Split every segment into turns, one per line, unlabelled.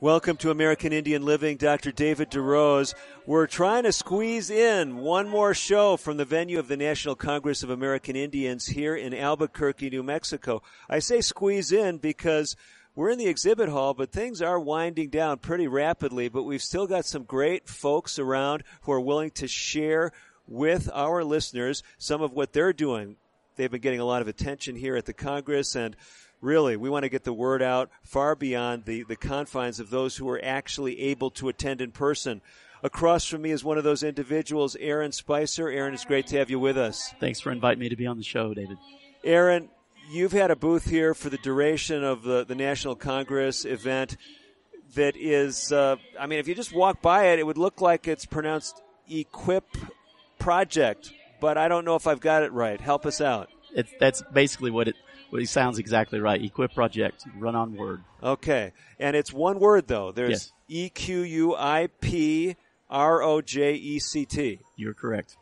Welcome to American Indian Living, Dr. David DeRose. We're trying to squeeze in one more show from the venue of the National Congress of American Indians here in Albuquerque, New Mexico. I say squeeze in because we're in the exhibit hall, but things are winding down pretty rapidly, but we've still got some great folks around who are willing to share with our listeners some of what they're doing. They've been getting a lot of attention here at the Congress and really, we want to get the word out far beyond the, the confines of those who are actually able to attend in person. Across from me is one of those individuals, Aaron Spicer. Aaron, it's great to have you with us.
Thanks for inviting me to be on the show, David.
Aaron, you've had a booth here for the duration of the, the National Congress event that is, uh, I mean, if you just walk by it, it would look like it's pronounced Equip Project, but I don't know if I've got it right. Help us out.
It's, that's basically what it well, he sounds exactly right. Equip project, run on word.
Okay. And it's one word though. There's E Q U I P R O J E C T.
You're correct.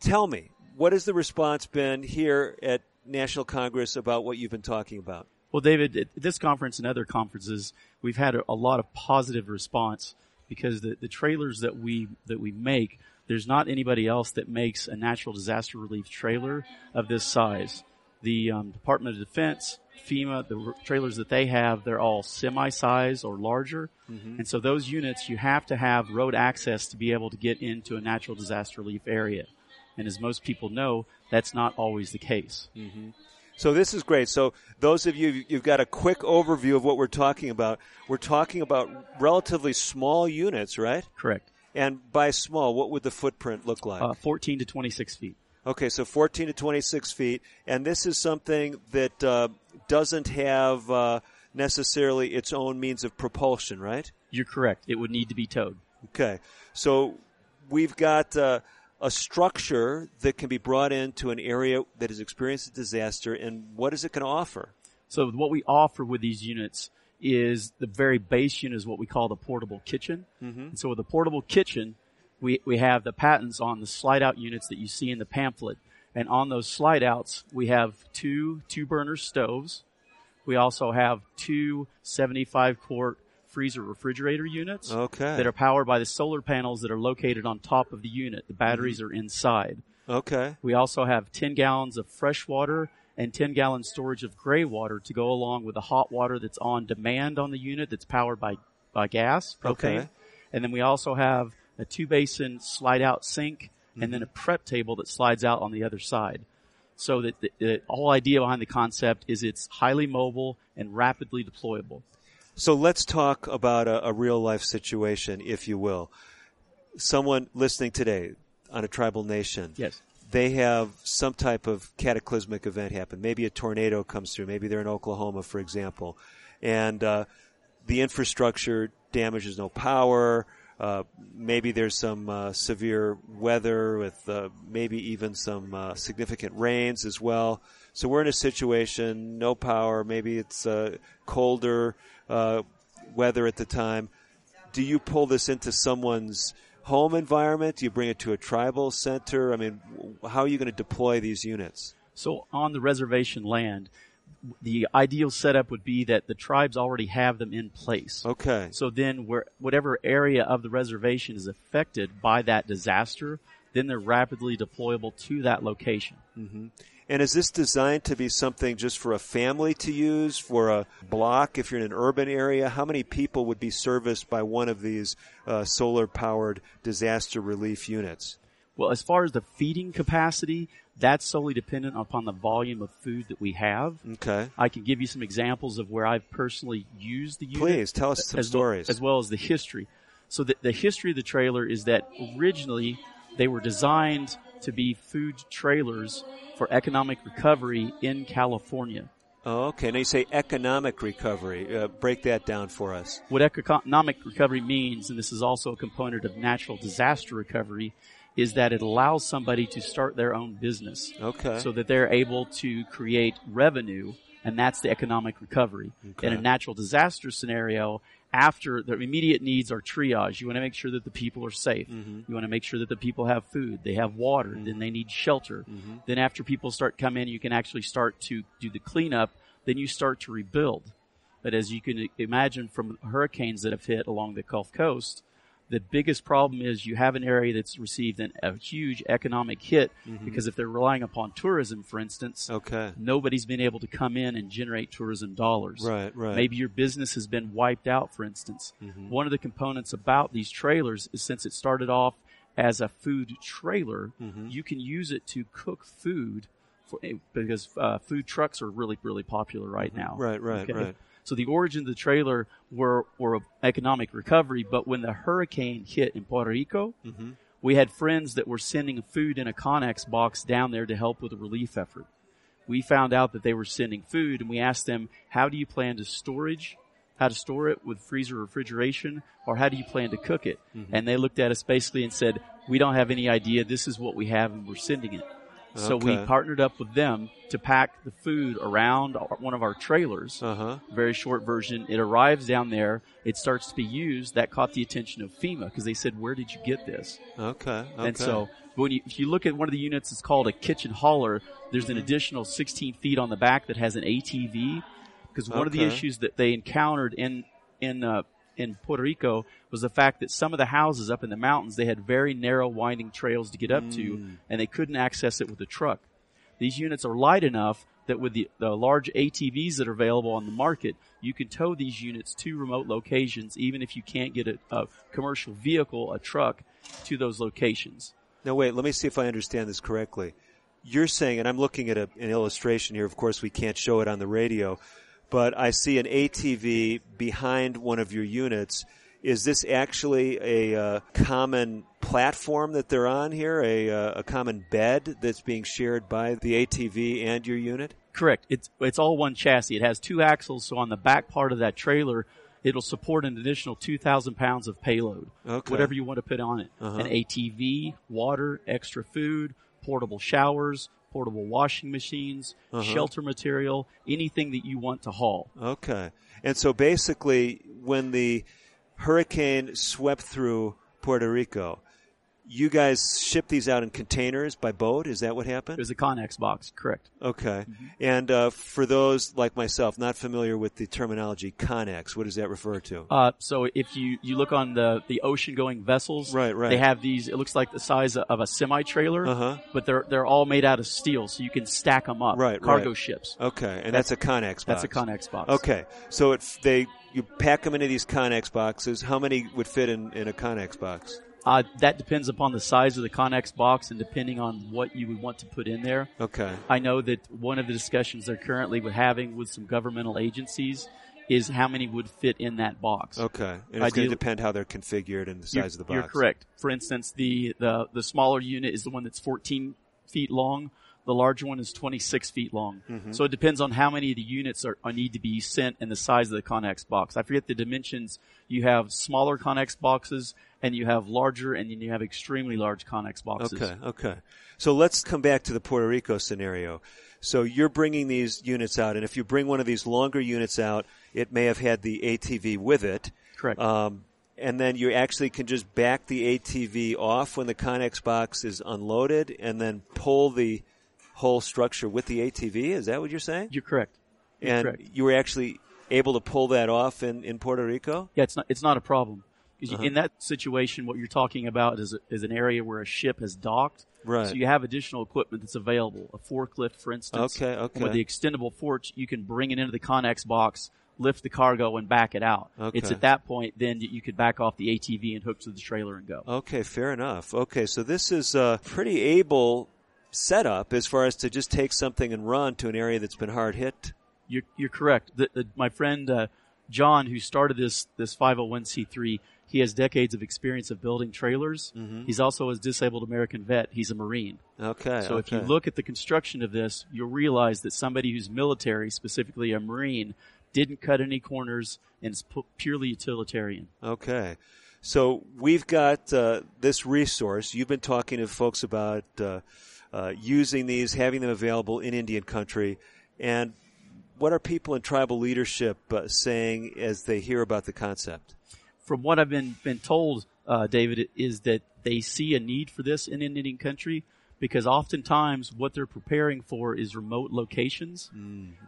Tell me, what has the response been here at National Congress about what you've been talking about?
Well, David, at this conference and other conferences, we've had a, a lot of positive response because the, the trailers that we that we make, there's not anybody else that makes a natural disaster relief trailer of this size the um, Department of Defense, FEMA, the r- trailers that they have, they're all semi-size or larger. Mm-hmm. And so those units, you have to have road access to be able to get into a natural disaster relief area. And as most people know, that's not always the case.
Mm-hmm. So this is great. So those of you, you've got a quick overview of what we're talking about. We're talking about relatively small units, right?
Correct.
And by small, what would the footprint look like?
Uh, 14 to 26 feet.
Okay, so 14 to 26 feet, and this is something that uh, doesn't have uh, necessarily its own means of propulsion, right?
You're correct. It would need to be towed.
Okay, so we've got uh, a structure that can be brought into an area that has experienced a disaster, and what is it going to offer?
So what we offer with these units is the very base unit is what we call the portable kitchen. Mm-hmm. so with the portable kitchen, we, we have the patents on the slide out units that you see in the pamphlet. And on those slide outs, we have two two burner stoves. We also have two 75 quart freezer refrigerator units
okay.
that are powered by the solar panels that are located on top of the unit. The batteries mm-hmm. are inside.
Okay.
We also have 10 gallons of fresh water and 10 gallon storage of gray water to go along with the hot water that's on demand on the unit that's powered by, by gas, propane. Okay. And then we also have a two basin slide out sink, mm-hmm. and then a mm-hmm. prep table that slides out on the other side. So that the, the whole idea behind the concept is it's highly mobile and rapidly deployable.
So let's talk about a, a real life situation, if you will. Someone listening today on a tribal nation.
Yes
they have some type of cataclysmic event happen. Maybe a tornado comes through. Maybe they're in Oklahoma, for example, and uh, the infrastructure damages no power. Uh, maybe there's some uh, severe weather with uh, maybe even some uh, significant rains as well. So we're in a situation, no power, maybe it's uh, colder weather at the time. Do you pull this into someone's home environment? Do you bring it to a tribal center? I mean, how are you going to deploy these units?
So on the reservation land, the ideal setup would be that the tribes already have them in place.
Okay.
So then where, whatever area of the reservation is affected by that disaster, then they're rapidly deployable to that location.
Mm-hmm. And is this designed to be something just for a family to use, for a block if you're in an urban area? How many people would be serviced by one of these uh, solar powered disaster relief units?
Well, as far as the feeding capacity, that's solely dependent upon the volume of food that we have.
Okay.
I can give you some examples of where I've personally used the unit.
Please tell us some
as
stories.
Well, as well as the history. So the, the history of the trailer is that originally they were designed to be food trailers for economic recovery in California.
Oh, okay. Now you say economic recovery. Uh, break that down for us.
What economic recovery means, and this is also a component of natural disaster recovery, is that it allows somebody to start their own business.
Okay.
So that they're able to create revenue, and that's the economic recovery.
Okay.
In a natural disaster scenario, after the immediate needs are triage. You want to make sure that the people are safe.
Mm-hmm.
You want to make sure that the people have food, they have water, then they need shelter.
Mm-hmm.
Then after people start coming, you can actually start to do the cleanup. Then you start to rebuild. But as you can imagine from hurricanes that have hit along the Gulf Coast, the biggest problem is you have an area that's received an, a huge economic hit because if they're relying upon tourism, for instance,
Mm-hmm. Okay.
nobody's been able to come in and generate tourism dollars.
Right, right.
Maybe your business has been wiped out, for instance.
Mm-hmm.
One of the components about these trailers is since it started off as a food trailer,
Mm-hmm.
you can use it to cook food for, eh, because uh, food trucks are really, really popular right now.
Mm-hmm. Right, right, right.
So the origin of the trailer were, were of economic recovery, but when the hurricane hit in Puerto Rico,
Mm-hmm.
we had friends that were sending food in a Connex box down there to help with the relief effort. We found out that they were sending food and we asked them, how do you plan to storage, how to store it with freezer refrigeration, or how do you plan to cook it?
Mm-hmm.
And they looked at us basically and said, we don't have any idea. This is what we have and we're sending it. So we partnered up with them to pack the food around our- one of our trailers
Uh huh.
very short version. It arrives down there. It starts to be used. That caught the attention of FEMA because they said, "Where did you get this?"
Okay. Okay.
And so, when you, if you look at one of the units, it's called a kitchen hauler. There's an additional 16 feet on the back that has an ATV. Because one of the issues that they encountered in in uh, in Puerto Rico was the fact that some of the houses up in the mountains they had very narrow, winding trails to get up to, mm. and they couldn't access it with a truck. These units are light enough that with the, the large ATVs that are available on the market, you can tow these units to remote locations, even if you can't get a, a commercial vehicle, a truck, to those locations.
Now wait, let me see if I understand this correctly. You're saying, and I'm looking at a, an illustration here. Of course, we can't show it on the radio, but I see an ATV behind one of your units. Is this actually a uh, common platform that they're on here? A, uh, a common bed that's being shared by the ATV and your unit?
Correct. It's it's all one chassis. It has two axles, so on the back part of that trailer, it'll support an additional two thousand pounds of payload.
Okay.
Whatever you want to put on it.
Uh-huh.
An ATV, water, extra food, portable showers, portable washing machines,
Uh-huh.
shelter material, anything that you want to haul.
Okay. And so basically, when the hurricane swept through Puerto Rico, you guys ship these out in containers by boat? Is that what happened?
There's a Connex box. Correct.
Okay. And uh, for those like myself not familiar with the terminology Connex, what does that refer to?
Uh, so if you, you look on the, the ocean going vessels,
Right, right.
they have these, it looks like the size of a semi trailer,
Uh-huh.
but they're, they're all made out of steel, so you can stack them up.
Right,
Cargo
right.
ships.
Okay, and that's, a Connex box.
That's a Connex box.
Okay, so it, they you pack them into these Connex boxes. How many would fit in, in a Connex box?
Uh, that depends upon the size of the Connex box and depending on what you would want to put in there.
Okay.
I know that one of the discussions they're currently with having with some governmental agencies is how many would fit in that box.
Okay. And it's going to depend how they're configured and the size of the box.
you're correct. For instance, the, the, the smaller unit is the one that's 14 feet long. The larger one is 26 feet long.
Mm-hmm.
So it depends on how many of the units are, are need to be sent and the size of the Connex box. I forget the dimensions. You have smaller Connex boxes and you have larger and then you have extremely large Connex boxes.
Okay, okay. So let's come back to the Puerto Rico scenario. So you're bringing these units out, and if you bring one of these longer units out, it may have had the ATV with it.
Correct.
Um, and then you actually can just back the ATV off when the Connex box is unloaded, and then pull the whole structure with the ATV. Is that what you're saying?
You're correct. You're
and
correct.
you were actually able to pull that off in, in Puerto Rico?
Yeah, it's not it's not a problem. 'Cause
Uh-huh.
In that situation, what you're talking about is, a, is an area where a ship has docked.
Right.
So you have additional equipment that's available. A forklift, for instance.
Okay,
And with the extendable fork, you can bring it into the Connex box, lift the cargo, and back it out.
Okay.
It's at that point then that you could back off the ATV and hook to the trailer and go.
Okay, fair enough. Okay, so this is a pretty able setup as far as to just take something and run to an area that's been hard hit.
You're, you're correct. The, the, my friend uh, John, who started this this 501c3, he has decades of experience of building trailers.
Mm-hmm.
He's also a disabled American vet. He's a Marine.
Okay.
So if you look at the construction of this, you'll realize that somebody who's military, specifically a Marine, didn't cut any corners and is pu- purely utilitarian.
Okay. So we've got uh, this resource. You've been talking to folks about uh, uh, using these, having them available in Indian country. And what are people in tribal leadership uh, saying as they hear about the concept?
From what I've been been told, uh, David, is that they see a need for this in Indian country because oftentimes what they're preparing for is remote locations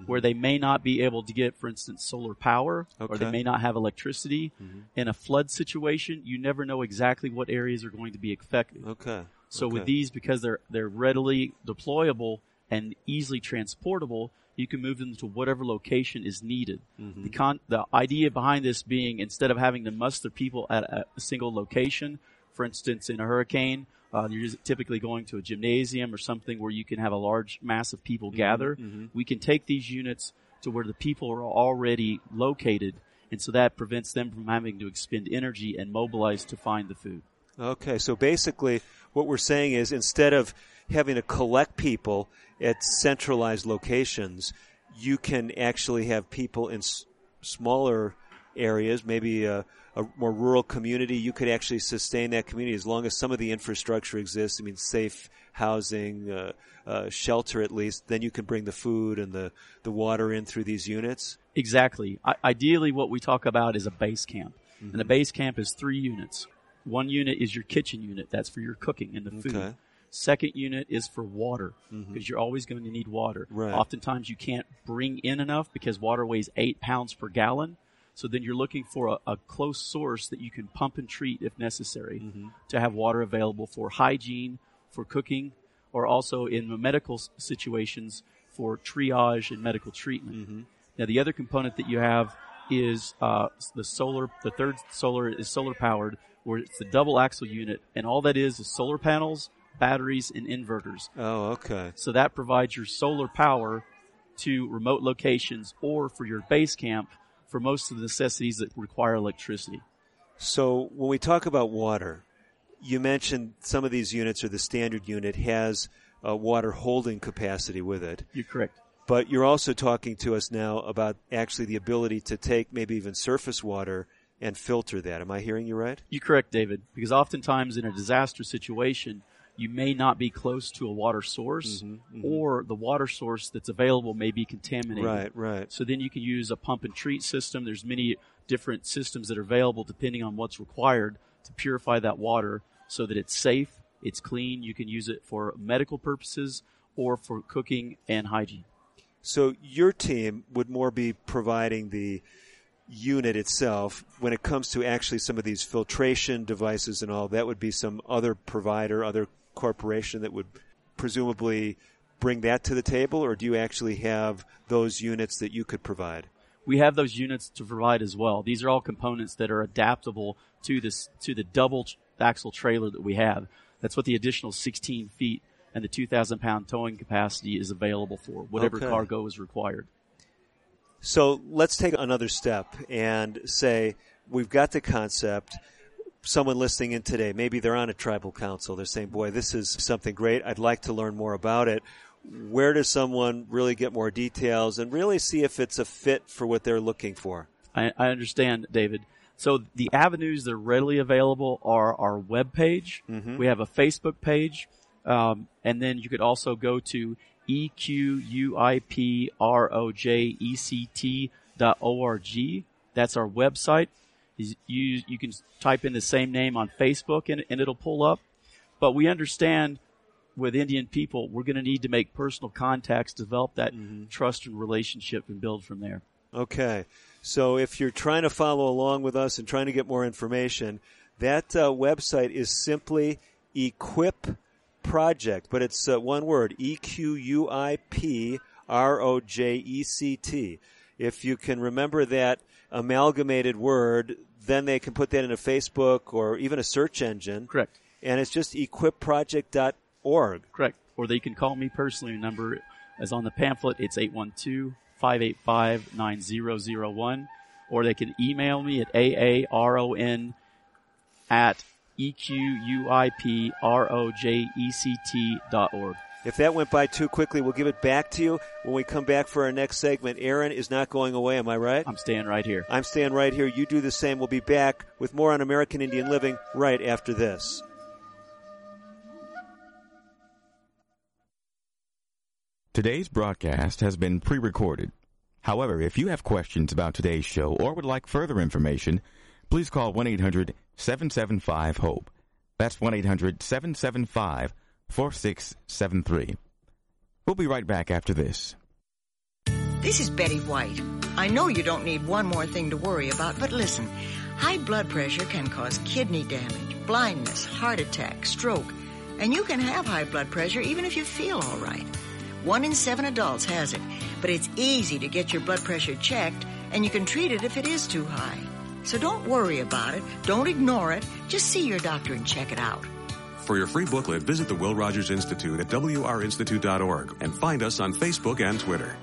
where they may not be able to get, for instance, solar power or they may not have electricity. In a flood situation, you never know exactly what areas are going to be affected.
Okay.
So with these, because they're they're readily deployable and easily transportable, you can move them to whatever location is needed.
Mm-hmm.
The con the idea behind this being instead of having to muster people at a, single location, for instance, in a hurricane, uh, you're just typically going to a gymnasium or something where you can have a large mass of people
Mm-hmm.
gather. We can take these units to where the people are already located, and so that prevents them from having to expend energy and mobilize to find the food.
Okay, so basically, what we're saying is instead of having to collect people at centralized locations, you can actually have people in s- smaller areas, maybe a, a more rural community. You could actually sustain that community as long as some of the infrastructure exists. I mean, safe housing, uh, uh, shelter at least. Then you can bring the food and the, the water in through these units.
Exactly. I- ideally, what we talk about is a base camp. And a base camp is three units. One unit is your kitchen unit. That's for your cooking and the food.
Okay.
Second unit is for water mm-hmm. because you're always going to need water.
Right.
Oftentimes you can't bring in enough because water weighs eight pounds per gallon. So then you're looking for a, a close source that you can pump and treat if necessary mm-hmm. to have water available for hygiene, for cooking, or also in medical situations for triage and medical treatment. Mm-hmm. Now the other component that you have is uh, the solar. The third solar is solar powered, where it's the double axle unit, and all that is is solar panels, batteries, and inverters.
Oh, okay.
So that provides your solar power to remote locations or for your base camp for most of the necessities that require electricity.
So when we talk about water, you mentioned some of these units or the standard unit has uh, water holding capacity with it,
You're correct.
but you're also talking to us now about actually the ability to take maybe even surface water and filter that. Am I hearing you right?
You're correct, David, because oftentimes in a disaster situation, you may not be close to a water source, mm-hmm, mm-hmm. or the water source that's available may be contaminated.
Right, right.
So then you can use a pump and treat system. There's many different systems that are available depending on what's required to purify that water so that it's safe, it's clean. You can use it for medical purposes or for cooking and hygiene.
So your team would more be providing the unit itself when it comes to actually some of these filtration devices and all that would be some other provider other corporation that would presumably bring that to the table or do you actually have those units that you could provide
we have those units to provide as well. These are all components that are adaptable to this to the double axle trailer that we have. That's what the additional 16 feet and the 2,000 pound towing capacity is available for. Whatever
Okay.
cargo is required.
So let's take another step and say we've got the concept. Someone listening in today, maybe they're on a tribal council. They're saying, boy, this is something great. I'd like to learn more about it. Where does someone really get more details and really see if it's a fit for what they're looking for?
I, I understand, David. So the avenues that are readily available are our web page. We have a Facebook page, um, and then you could also go to E equiproject.org. That's our website. You you can type in the same name on Facebook and, and it'll pull up. But we understand with Indian people, we're going to need to make personal contacts, develop that trust and relationship, and build from there.
Okay. So if you're trying to follow along with us and trying to get more information, that uh, website is simply Equip Project, but it's uh, one word: E Q U I P R O J E C T. If you can remember that amalgamated word, then they can put that in a Facebook or even a search engine,
Correct.
and it's just equiproject.org.
Correct. Or they can call me personally. Number is on the pamphlet. It's 812-585-9001. or they can email me at aaron at equiproject dot org.
If that went by too quickly, we'll give it back to you when we come back for our next segment. Aaron is not going away, am I right?
I'm staying right here.
I'm staying right here. You do the same. We'll be back with more on American Indian living right after this.
Today's broadcast has been pre recorded. However, if you have questions about today's show or would like further information, please call 1 800 775 HOPE. That's 1 800 775 4673. We'll be right back after this.
This is Betty White. I know you don't need one more thing to worry about, but listen. High blood pressure can cause kidney damage, blindness, heart attack, stroke, and you can have high blood pressure even if you feel all right. One in seven adults has it, but it's easy to get your blood pressure checked, and you can treat it if it is too high. So don't worry about it. Don't ignore it. Just see your doctor and check it out.
For your free booklet, visit the Will Rogers Institute at wrinstitute.org and find us on Facebook and Twitter.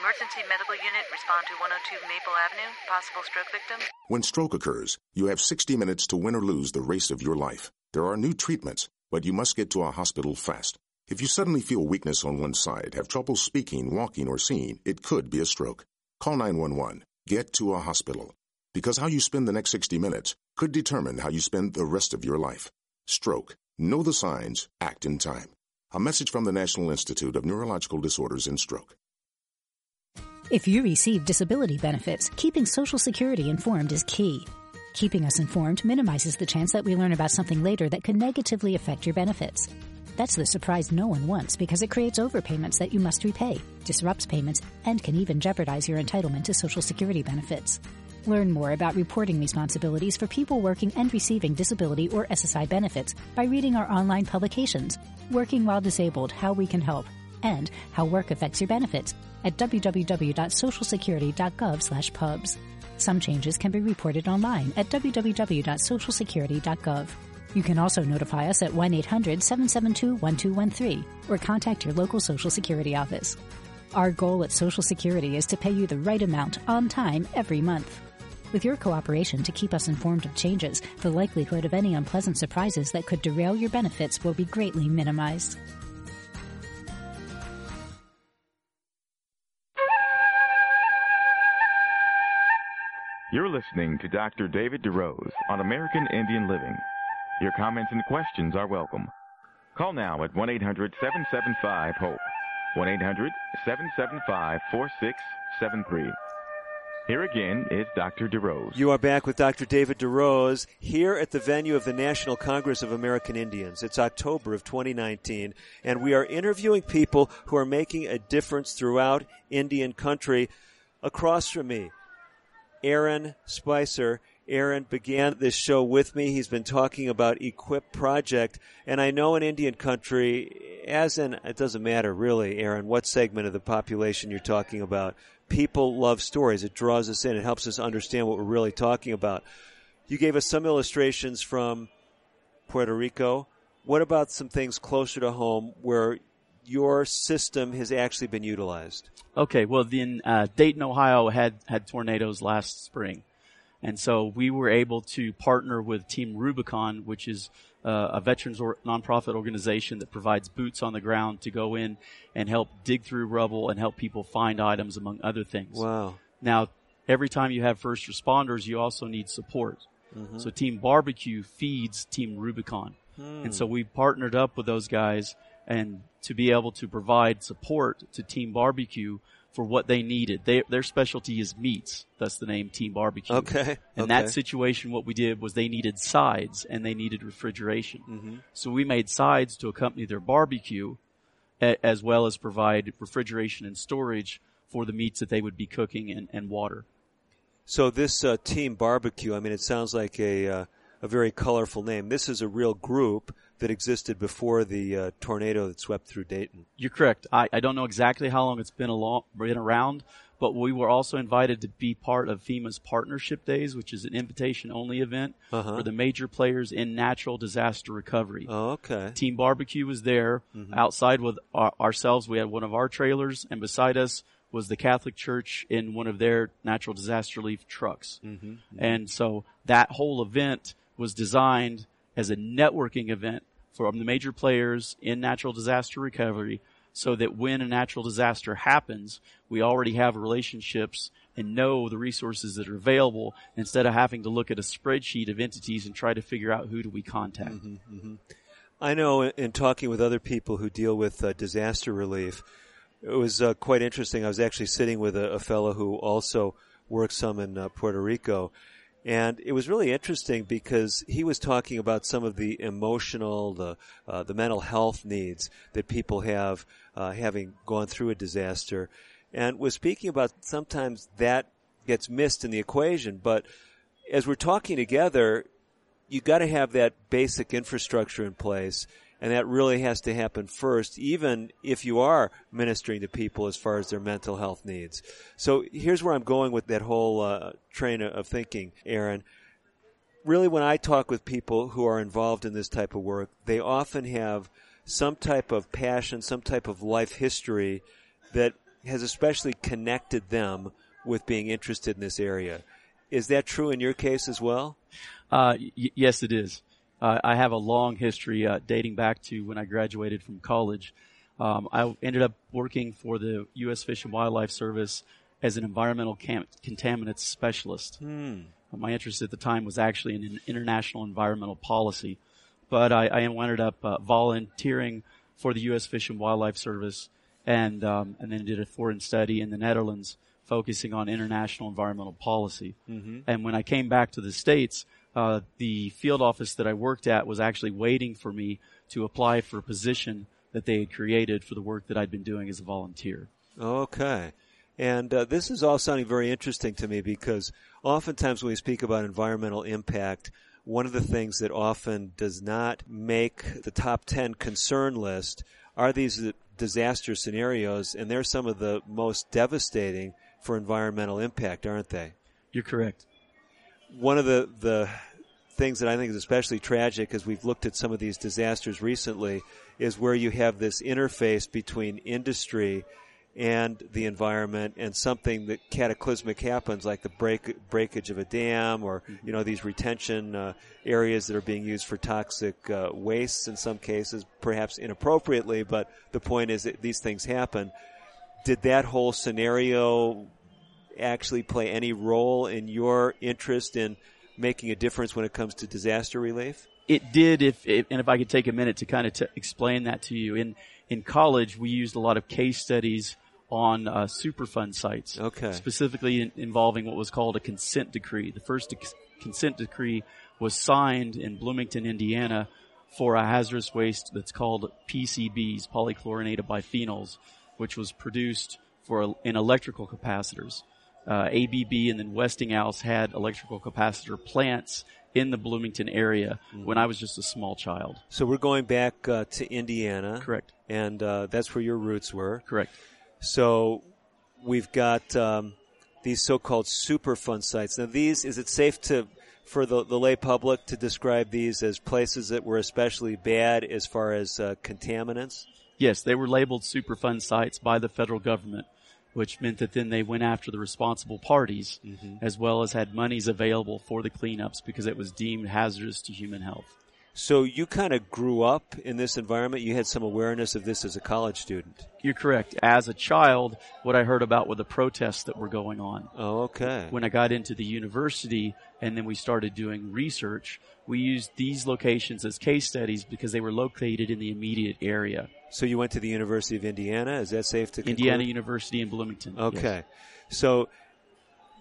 Emergency medical unit, respond to 102 Maple Avenue. Possible stroke victim.
When stroke occurs, you have 60 minutes to win or lose the race of your life. There are new treatments, but you must get to a hospital fast. If you suddenly feel weakness on one side, have trouble speaking, walking, or seeing, it could be a stroke. Call 911. Get to a hospital. Because how you spend the next 60 minutes could determine how you spend the rest of your life. Stroke. Know the signs. Act in time. A message from the National Institute of Neurological Disorders and Stroke.
If you receive disability benefits, keeping Social Security informed is key. Keeping us informed minimizes the chance that we learn about something later that could negatively affect your benefits. That's the surprise no one wants because it creates overpayments that you must repay, disrupts payments, and can even jeopardize your entitlement to Social Security benefits. Learn more about reporting responsibilities for people working and receiving disability or SSI benefits by reading our online publications, Working While Disabled, How We Can Help, and How Work Affects Your Benefits at www.socialsecurity.gov pubs. Some changes can be reported online at www.socialsecurity.gov. You can also notify us at 1-800-772-1213 or contact your local Social Security office. Our goal at Social Security is to pay you the right amount on time every month. With your cooperation to keep us informed of changes, the likelihood of any unpleasant surprises that could derail your benefits will be greatly minimized.
You're listening to Dr. David DeRose on American Indian Living. Your comments and questions are welcome. Call now at 1 800 775 HOPE. 1 800 775 4673. Here again is Dr. DeRose.
You are back with Dr. David DeRose here at the venue of the National Congress of American Indians. It's October of 2019, and we are interviewing people who are making a difference throughout Indian country. Across from me, Aaron Spicer. Aaron began this show with me. He's been talking about Equip Project, and I know in Indian country, as in, it doesn't matter really, Aaron, what segment of the population you're talking about. People love stories. It draws us in. It helps us understand what we're really talking about. You gave us some illustrations from Puerto Rico. What about some things closer to home where your system has actually been utilized?
Okay, well, then uh, Dayton, Ohio had had tornadoes last spring, and so we were able to partner with Team Rubicon, which is uh, a veterans or nonprofit organization that provides boots on the ground to go in and help dig through rubble and help people find items, among other things.
Wow.
Now, every time you have first responders, you also need support. So Team Barbecue feeds Team Rubicon. And so we partnered up with those guys and to be able to provide support to Team Barbecue for what they needed. They, their specialty is meats. That's the name Team Barbecue.
Okay.
In
okay.
that situation, what we did was they needed sides and they needed refrigeration.
Mm-hmm.
So we made sides to accompany their barbecue a- as well as provide refrigeration and storage for the meats that they would be cooking and, and water.
So this uh, team barbecue, I mean, it sounds like a uh, a very colorful name. This is a real group that existed before the uh, tornado that swept through Dayton.
You're correct. I, I don't know exactly how long it's been along, been around, but we were also invited to be part of FEMA's Partnership Days, which is an invitation only event
Uh-huh.
for the major players in natural disaster recovery.
Oh, okay.
Team Barbecue was there.
Mm-hmm.
Outside with our, ourselves, we had one of our trailers, and beside us was the Catholic Church in one of their natural disaster relief trucks.
Mm-hmm.
And so that whole event was designed as a networking event from the major players in natural disaster recovery so that when a natural disaster happens, we already have relationships and know the resources that are available instead of having to look at a spreadsheet of entities and try to figure out who do we contact.
Mm-hmm, I know in talking with other people who deal with uh, disaster relief, it was uh, quite interesting. I was actually sitting with a, a fellow who also works some in uh, Puerto Rico, and it was really interesting because he was talking about some of the emotional, the uh, the mental health needs that people have uh, having gone through a disaster, and was speaking about sometimes that gets missed in the equation. But as we're talking together, you got to have that basic infrastructure in place and that really has to happen first, even if you are ministering to people as far as their mental health needs. So here's where I'm going with that whole uh, train of thinking, Aaron. Really, when I talk with people who are involved in this type of work, they often have some type of passion, some type of life history that has especially connected them with being interested in this area. Is that true in your case as well?
Uh, y- yes, it is. Uh, I have a long history uh, dating back to when I graduated from college. Um, I ended up working for the U.S. Fish and Wildlife Service as an environmental cam- contaminants specialist.
Hmm.
My interest at the time was actually in international environmental policy, but I, I ended up uh, volunteering for the U.S. Fish and Wildlife Service, and um, and then did a foreign study in the Netherlands, focusing on international environmental policy.
Mm-hmm.
And when I came back to the states, uh, the field office that I worked at was actually waiting for me to apply for a position that they had created for the work that I'd been doing as a volunteer.
Okay. And uh, this is all sounding very interesting to me because oftentimes when we speak about environmental impact, one of the things that often does not make the top 10 concern list are these disaster scenarios, and they're some of the most devastating for environmental impact, aren't they?
You're correct
one of the, the things that I think is especially tragic as we've looked at some of these disasters recently is where you have this interface between industry and the environment and something that cataclysmic happens like the break, breakage of a dam or you know these retention uh, areas that are being used for toxic uh, wastes in some cases perhaps inappropriately but the point is that these things happen. Did that whole scenario actually play any role in your interest in making a difference when it comes to disaster relief?
It did, if, if and if I could take a minute to kind of t- explain that to you. In in college, we used a lot of case studies on uh, Superfund sites,
okay.
specifically in, involving what was called a consent decree. The first consent decree was signed in Bloomington, Indiana, for a hazardous waste that's called PCBs, polychlorinated biphenyls, which was produced for in electrical capacitors uh, ABB and then Westinghouse had electrical capacitor plants in the Bloomington area mm-hmm. when I was just a small child.
So we're going back uh, to Indiana.
Correct.
And uh, that's where your roots were.
Correct.
So we've got um, these so-called Superfund sites. Now these, is it safe to, for the, the lay public to describe these as places that were especially bad as far as uh, contaminants?
Yes, they were labeled Superfund sites by the federal government which meant that then they went after the responsible parties
mm-hmm.
as well as had monies available for the cleanups because it was deemed hazardous to human health.
So you kind of grew up in this environment. You had some awareness of this as a college student.
You're correct. As a child, what I heard about were the protests that were going on.
Oh, okay.
When I got into the university and then we started doing research, we used these locations as case studies because they were located in the immediate area.
So you went to the University of Indiana. Is that safe to conclude?
Indiana University in Bloomington.
Okay.
Yes.
So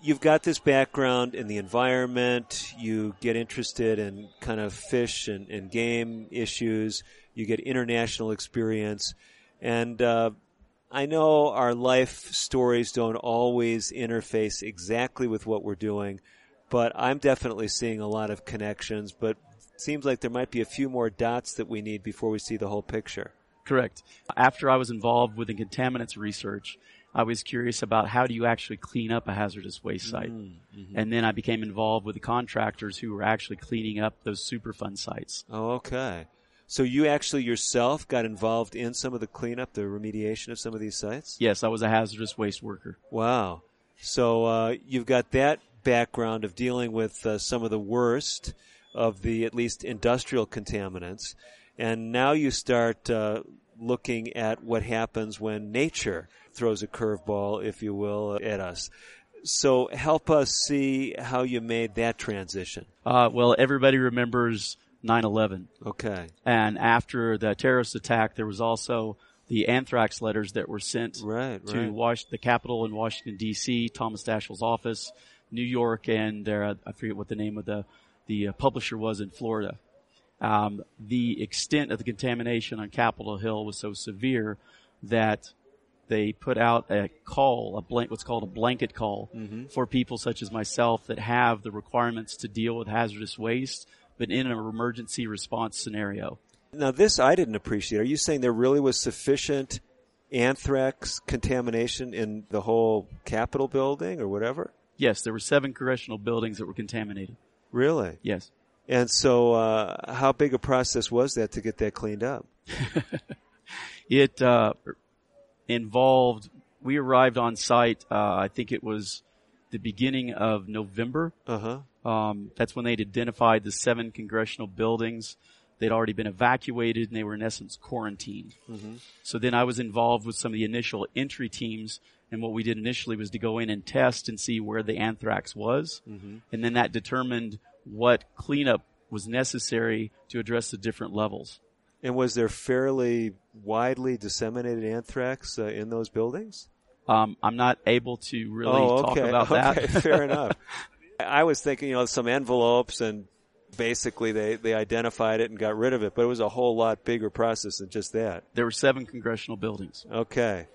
you've got this background in the environment. You get interested in kind of fish and, and game issues. You get international experience. And, uh, I know our life stories don't always interface exactly with what we're doing, but I'm definitely seeing a lot of connections, but it seems like there might be a few more dots that we need before we see the whole picture.
Correct. After I was involved with the contaminants research, I was curious about how do you actually clean up a hazardous waste site.
Mm-hmm.
And then I became involved with the contractors who were actually cleaning up those Superfund sites.
Oh, okay. So you actually yourself got involved in some of the cleanup, the remediation of some of these sites?
Yes, I was a hazardous waste worker.
Wow. So uh, you've got that background of dealing with uh, some of the worst of the at least industrial contaminants, and now you start uh, looking at what happens when nature throws a curveball, if you will, at us. So help us see how you made that transition.
Uh, well, everybody remembers 9/11.
Okay.
And after the terrorist attack, there was also the anthrax letters that were sent
right,
to
right.
Was- the Capitol in Washington D.C., Thomas Daschle's office, New York, and uh, I forget what the name of the the uh, publisher was in Florida. Um, the extent of the contamination on Capitol Hill was so severe that they put out a call, a blank, what's called a blanket call
Mm-hmm.
for people such as myself that have the requirements to deal with hazardous waste, but in an emergency response scenario.
Now, this I didn't appreciate. Are you saying there really was sufficient anthrax contamination in the whole Capitol building or whatever?
Yes, there were seven congressional buildings that were contaminated.
Really?
Yes.
And so, uh, how big a process was that to get that cleaned up?
It uh, involved. We arrived on site. Uh, I think it was the beginning of November.
Uh huh.
Um, that's when they'd identified the seven congressional buildings. They'd already been evacuated and they were in essence quarantined. So then I was involved with some of the initial entry teams. And what we did initially was to go in and test and see where the anthrax was. And then that determined what cleanup was necessary to address the different levels.
And was there fairly widely disseminated anthrax uh, in those buildings?
Um, I'm not able to really
oh,
talk
okay.
about
okay,
that.
fair enough. I was thinking, you know, some envelopes and basically they, they identified it and got rid of it, but it was a whole lot bigger process than just that.
there were seven congressional buildings.
Okay.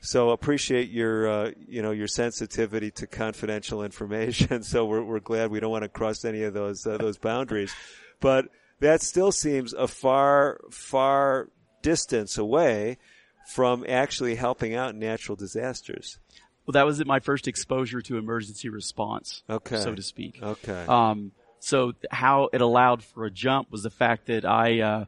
So appreciate your, uh, you know, your sensitivity to confidential information. So we're, we're glad we don't want to cross any of those, uh, those boundaries. But that still seems a far, far distance away from actually helping out natural disasters.
Well, that was my first exposure to emergency response,
Okay.
so to speak.
Okay.
Um, so how it allowed for a jump was the fact that I, uh,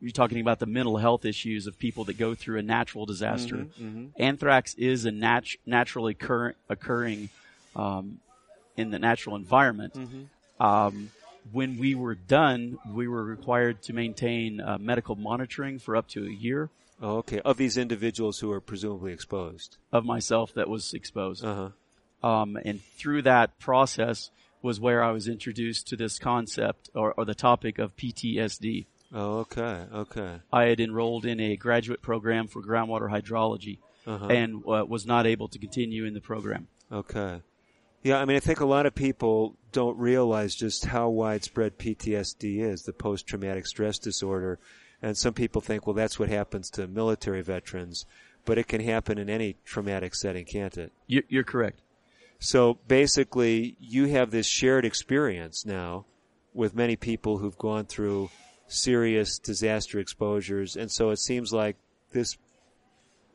you're talking about the mental health issues of people that go through a natural disaster.
Mm-hmm,
Anthrax is a nat- naturally current, occurring, um, in the natural environment.
Mm-hmm.
Um, when we were done, we were required to maintain uh, medical monitoring for up to a year
Oh, okay. Of these individuals who are presumably exposed.
of myself that was exposed.
Uh huh.
Um, and through that process was where I was introduced to this concept or, or the topic of PTSD.
Oh, okay. Okay.
I had enrolled in a graduate program for groundwater hydrology
Uh-huh.
and uh, was not able to continue in the program.
Okay. Yeah, I mean, I think a lot of people don't realize just how widespread PTSD is, the post-traumatic stress disorder. And some people think, well, that's what happens to military veterans. But it can happen in any traumatic setting, can't it?
You, you're correct.
So basically, you have this shared experience now with many people who've gone through serious disaster exposures. And so it seems like this,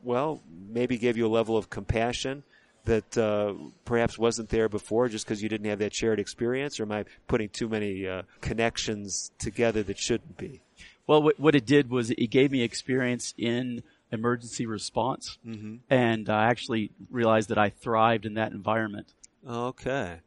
well, maybe gave you a level of compassion that uh, perhaps wasn't there before just because you didn't have that shared experience? Or am I putting too many uh, connections together that shouldn't be?
Well, what, what it did was it gave me experience in emergency response,
Mm-hmm.
and I actually realized that I thrived in that environment.
Okay.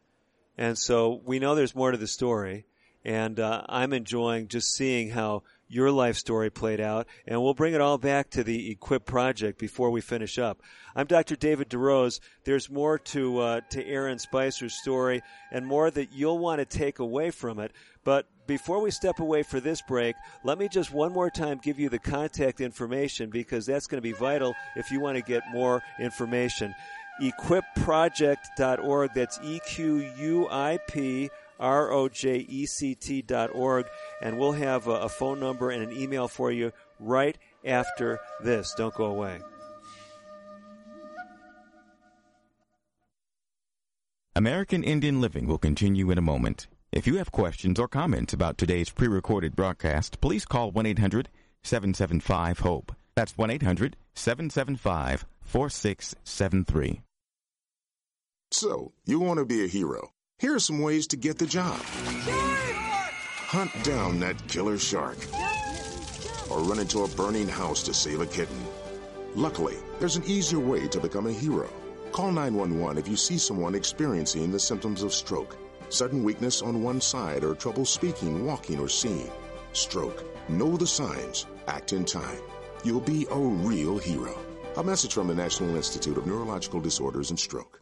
And so we know there's more to the story, and uh, I'm enjoying just seeing how your life story played out, and we'll bring it all back to the Equip project before we finish up. I'm Dr. David DeRose. There's more to uh, to Aaron Spicer's story, and more that you'll want to take away from it. But before we step away for this break, let me just one more time give you the contact information because that's going to be vital if you want to get more information equiproject.org. That's E Q U I P R O J E C T dot org. And we'll have a, a phone number and an email for you right after this. Don't go away.
American Indian Living will continue in a moment. If you have questions or comments about today's pre recorded broadcast, please call 1 800 775 HOPE. That's 1 800 775 4673.
So, you want to be a hero. Here are some ways to get the job. Hunt down that killer shark. or run into a burning house to save a kitten. Luckily, there's an easier way to become a hero. Call 911 if you see someone experiencing the symptoms of stroke, sudden weakness on one side, or trouble speaking, walking, or seeing. Stroke. Know the signs. Act in time. You'll be a real hero. A message from the National Institute of Neurological Disorders and Stroke.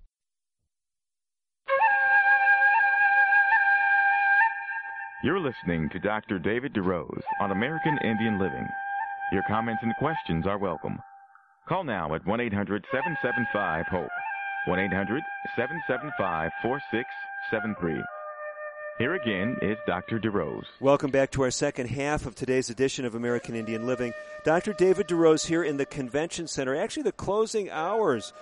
You're listening to Dr. David DeRose on American Indian Living. Your comments and questions are welcome. Call now at 1 800 775 HOPE. 1 800 775 4673. Here again is Dr. DeRose.
Welcome back to our second half of today's edition of American Indian Living. Dr. David DeRose here in the Convention Center. Actually, the closing hours,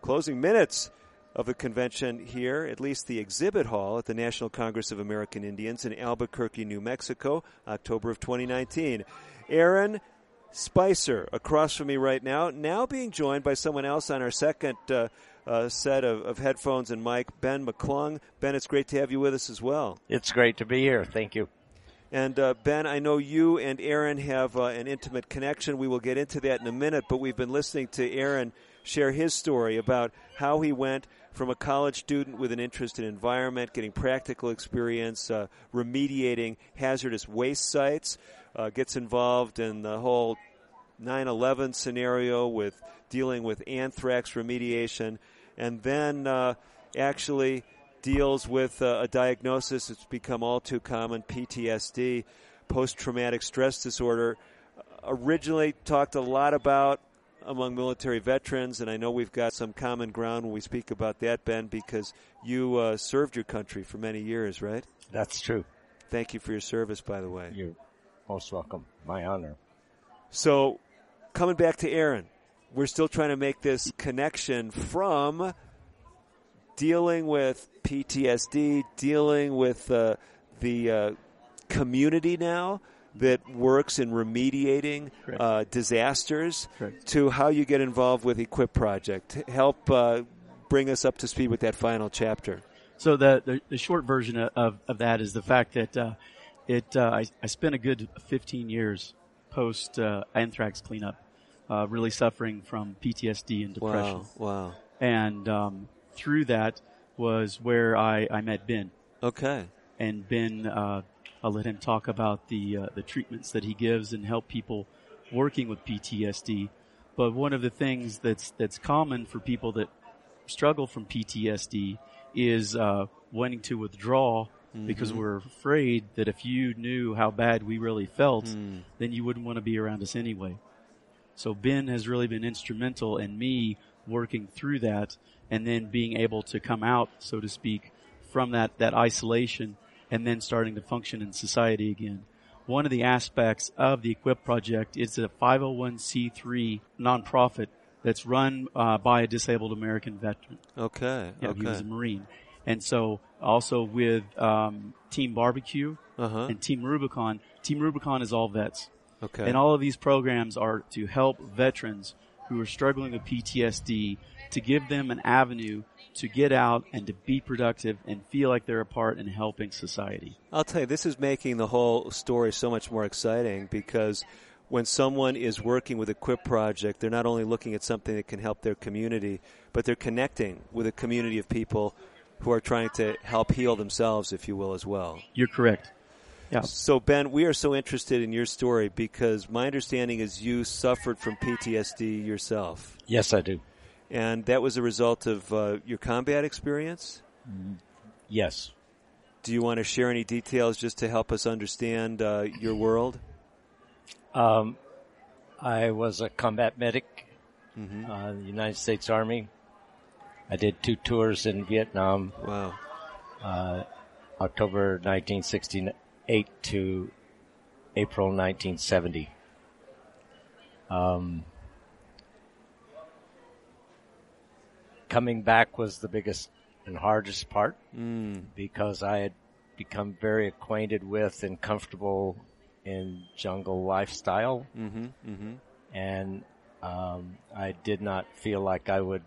closing minutes of the convention here, at least the exhibit hall at the National Congress of American Indians in Albuquerque, New Mexico, October of 2019. Aaron Spicer across from me right now, now being joined by someone else on our second uh, uh, set of, of, headphones and mic, Ben McClung. Ben, it's great to have you with us as well.
It's great to be here. Thank you.
And uh, Ben, I know you and Aaron have uh, an intimate connection. We will get into that in a minute, but we've been listening to Aaron share his story about how he went from a college student with an interest in environment, getting practical experience, uh, remediating hazardous waste sites, uh, gets involved in the whole 9 11 scenario with dealing with anthrax remediation, and then uh, actually deals with uh, a diagnosis that's become all too common PTSD, post traumatic stress disorder. Originally talked a lot about among military veterans, and I know we've got some common ground when we speak about that, Ben, because you uh, served your country for many years, right?
That's true.
Thank you for your service, by the way.
You're most welcome. My honor.
So, coming back to Aaron, we're still trying to make this connection from dealing with PTSD, dealing with uh, the uh, community now that works in remediating uh, disasters
Correct.
to how you get involved with Equip Project. Help uh, bring us up to speed with that final chapter.
So the, the, the short version of, of that is the fact that uh, it uh, I, I spent a good 15 years post uh, anthrax cleanup, uh, really suffering from PTSD and depression.
Wow! Wow!
And um, through that was where I, I met Ben.
Okay.
And Ben I'll let him talk about the uh, the treatments that he gives and help people working with PTSD. But one of the things that's that's common for people that struggle from PTSD is uh, wanting to withdraw mm-hmm. because we're afraid that if you knew how bad we really felt, mm. then you wouldn't want to be around us anyway. So Ben has really been instrumental in me working through that and then being able to come out, so to speak, from that, that isolation and then starting to function in society again. One of the aspects of the Equip project is a 501c3 nonprofit that's run uh, by a disabled American veteran.
Okay.
Yeah,
okay.
he was a Marine. And so also with um, Team Barbecue
uh-huh.
and Team Rubicon. Team Rubicon is all vets.
Okay.
And all of these programs are to help veterans who are struggling with PTSD to give them an avenue to get out and to be productive and feel like they're a part in helping society.
I'll tell you, this is making the whole story so much more exciting because when someone is working with Equip project, they're not only looking at something that can help their community, but they're connecting with a community of people who are trying to help heal themselves, if you will, as well.
You're correct. Yeah.
So, Ben, we are so interested in your story because my understanding is you suffered from PTSD yourself.
Yes, I do.
And that was a result of uh, your combat experience?
Yes.
Do you want to share any details just to help us understand uh, your world?
Um, I was a combat medic,
Mhm.
uh, the United States Army. I did two tours in Vietnam.
Wow.
Uh, October 1968 to April 1970. Um, coming back was the biggest and hardest part
Mm.
because I had become very acquainted with and comfortable in jungle lifestyle,
Mm-hmm. Mm-hmm.
and um, I did not feel like I would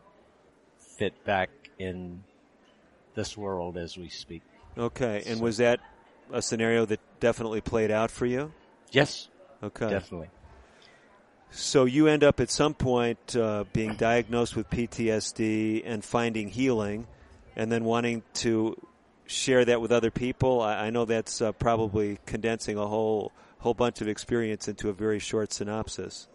fit back in this world as we speak.
Okay. And was that a scenario that definitely played out for you?
Yes,
Okay.
definitely.
So you end up at some point uh, being diagnosed with PTSD and finding healing, and then wanting to share that with other people. I, I know that's uh, probably condensing a whole whole bunch of experience into a very short synopsis.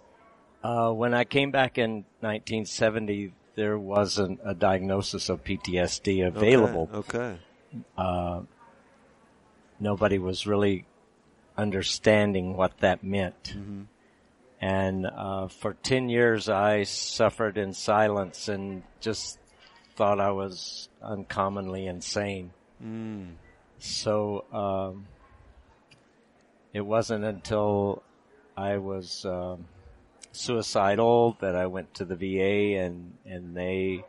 Uh, when I came back in 1970, there wasn't a diagnosis of PTSD available.
Okay.
Uh, nobody was really understanding what that meant.
Mm-hmm.
And uh, for 10 years, I suffered in silence and just thought I was uncommonly insane.
Mm.
So um, it wasn't until I was um, suicidal that I went to the VA and and they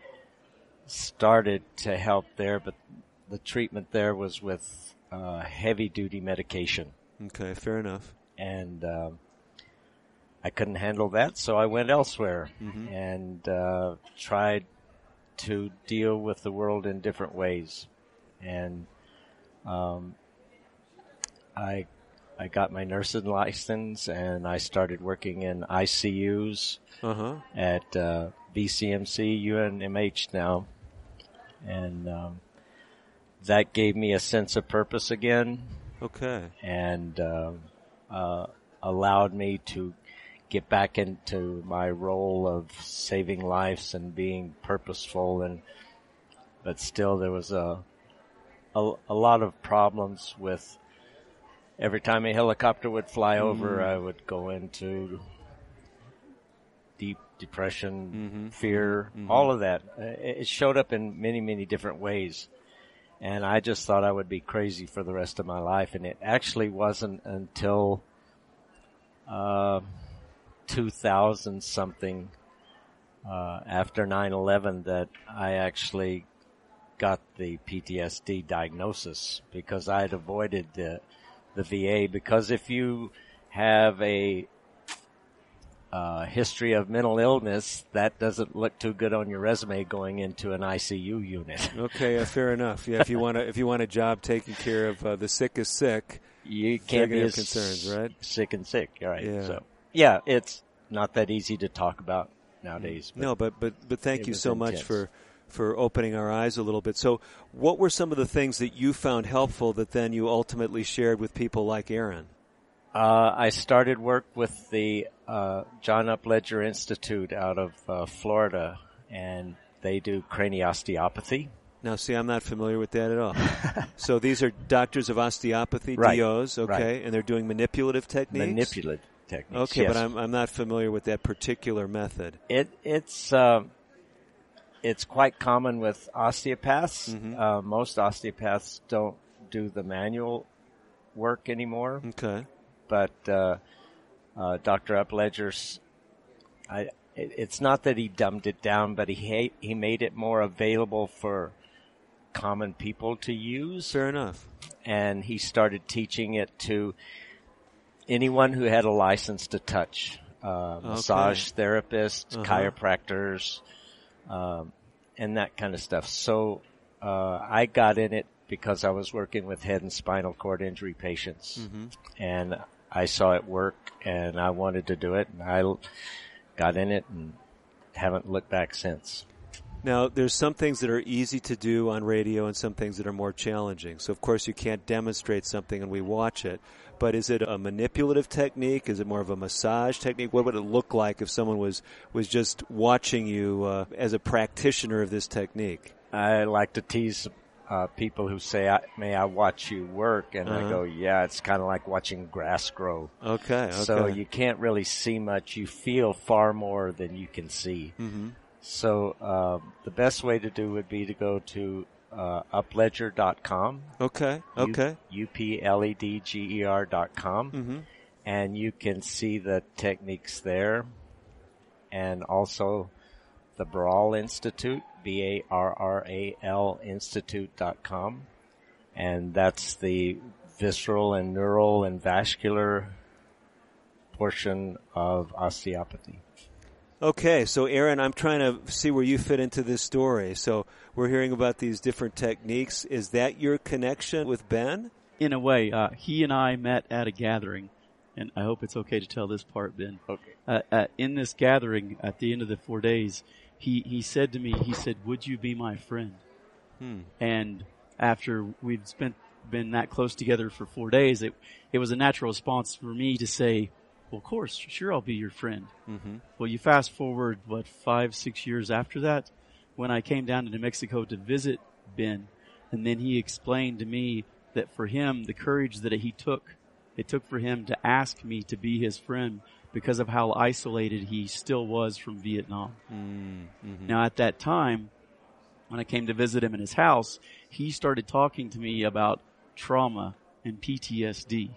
started to help there, but the treatment there was with uh, heavy duty medication,
Okay. Fair enough.
and um, I couldn't handle that, so I went elsewhere
Mhm.
and uh, tried to deal with the world in different ways, and um, I I got my nursing license and I started working in ICUs
Uh-huh.
at uh, BCMC UNMH now, and um, that gave me a sense of purpose again
Okay.
and um uh, allowed me to get back into my role of saving lives and being purposeful and but still there was a a, a lot of problems with every time a helicopter would fly over
Mm.
I would go into deep depression
Mhm.
fear
Mhm.
all of that it it showed up in many many different ways and I just thought I would be crazy for the rest of my life. And it actually wasn't until uh, 2000 something uh, after 9/11 that I actually got the PTSD diagnosis because I had avoided the the VA because if you have a uh, history of mental illness, that doesn't look too good on your resume going into an ICU unit.
Okay. Uh, fair enough. Yeah. If you want to, if you want a job taking care of uh, the sick is sick,
you can't be as
concerns, right?
Sick and sick, all right?
Yeah.
So yeah, it's not that easy to talk about nowadays.
no, but but but thank you so much for for opening our eyes a little bit. So, what were some of the things that you found helpful that then you ultimately shared with people like Aaron?
Uh, I started work with the uh, John Upledger Institute out of uh, Florida, and they do craniosteopathy.
Now, see, I'm not familiar with that at all. so these are doctors of osteopathy,
Right,
DOs, okay,
right.
and they're doing manipulative techniques.
Manipulative techniques.
Okay, but. I'm I'm not familiar with that particular method.
It it's um it's quite common with osteopaths.
Mhm.
Uh, most osteopaths don't do the manual work anymore.
Okay.
But uh, uh, Dr. Upledger's, I it, it's not that he dumbed it down, but he ha- he made it more available for common people to use.
Fair enough.
And he started teaching it to anyone who had a license to touch, uh, massage therapists,
Uh-huh.
chiropractors, um, and that kind of stuff. So uh, I got in it because I was working with head and spinal cord injury patients,
Mhm.
and I saw it work, and I wanted to do it, and I got in it and haven't looked back since.
Now, there's some things that are easy to do on radio and some things that are more challenging. So, of course, you can't demonstrate something and we watch it. But is it a manipulative technique? Is it more of a massage technique? What would it look like if someone was, was just watching you uh, as a practitioner of this technique?
I like to tease uh, people who say, I, "May I watch you work?" And I
Uh-huh.
go, "Yeah, it's kind of like watching grass grow."
Okay,
So you can't really see much. You feel far more than you can see.
Mhm.
So uh, the best way to do would be to go to uh, upledger.com.
Okay, okay.
U P L E D G E R dot com,
Mhm.
and you can see the techniques there, and also the Barral Institute, B A R R A L Institute.com. And that's the visceral and neural and vascular portion of osteopathy.
Okay, so Aaron, I'm trying to see where you fit into this story. So we're hearing about these different techniques. Is that your connection with Ben?
In a way, uh, he and I met at a gathering, and I hope it's okay to tell this part, Ben.
Okay.
Uh, uh, in this gathering, at the end of the four days, he, he said to me, he said, would you be my friend?
Hmm.
And after we'd spent, been that close together for four days, it, it was a natural response for me to say, well, of course, sure, I'll be your friend.
Mm-hmm.
Well, you fast forward, what, five, six years after that, when I came down to New Mexico to visit Ben, and then he explained to me that for him, the courage that he took, it took for him to ask me to be his friend because of how isolated he still was from Vietnam.
Mm-hmm.
Now, at that time, when I came to visit him in his house, he started talking to me about trauma and PTSD.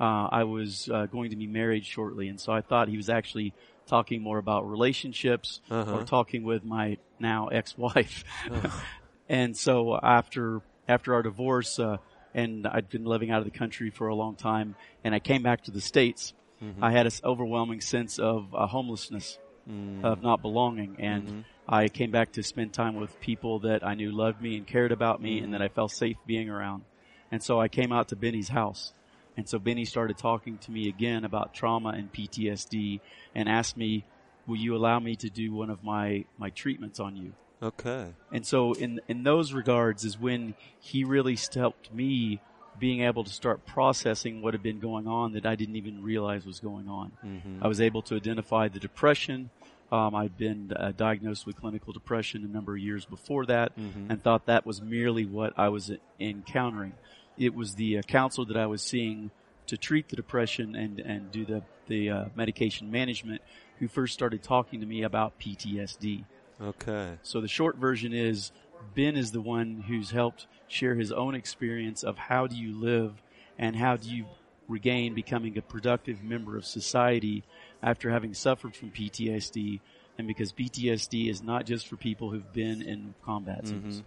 Uh, I was uh, going to be married shortly, and so I thought he was actually talking more about relationships
Uh-huh.
or talking with my now ex-wife. And so after after our divorce, uh, and I'd been living out of the country for a long time, and I came back to the states.
Mhm.
I had this overwhelming sense of uh, homelessness,
Mm.
of not belonging, and
Mhm.
I came back to spend time with people that I knew loved me and cared about me, and that I felt safe being around. And so I came out to Benny's house, and so Benny started talking to me again about trauma and PTSD, and asked me, "Will you allow me to do one of my my treatments on you?"
Okay.
And so in in those regards is when he really helped me being able to start processing what had been going on that I didn't even realize was going on.
Mhm.
I was able to identify the depression. Um, I'd been uh, diagnosed with clinical depression a number of years before that,
Mhm.
and thought that was merely what I was encountering. It was the uh, counselor that I was seeing to treat the depression and and do the the uh, medication management who first started talking to me about PTSD.
Okay.
So the short version is Ben is the one who's helped share his own experience of how do you live and how do you regain becoming a productive member of society after having suffered from PTSD and because PTSD is not just for people who've been in combat zones.
Mhm.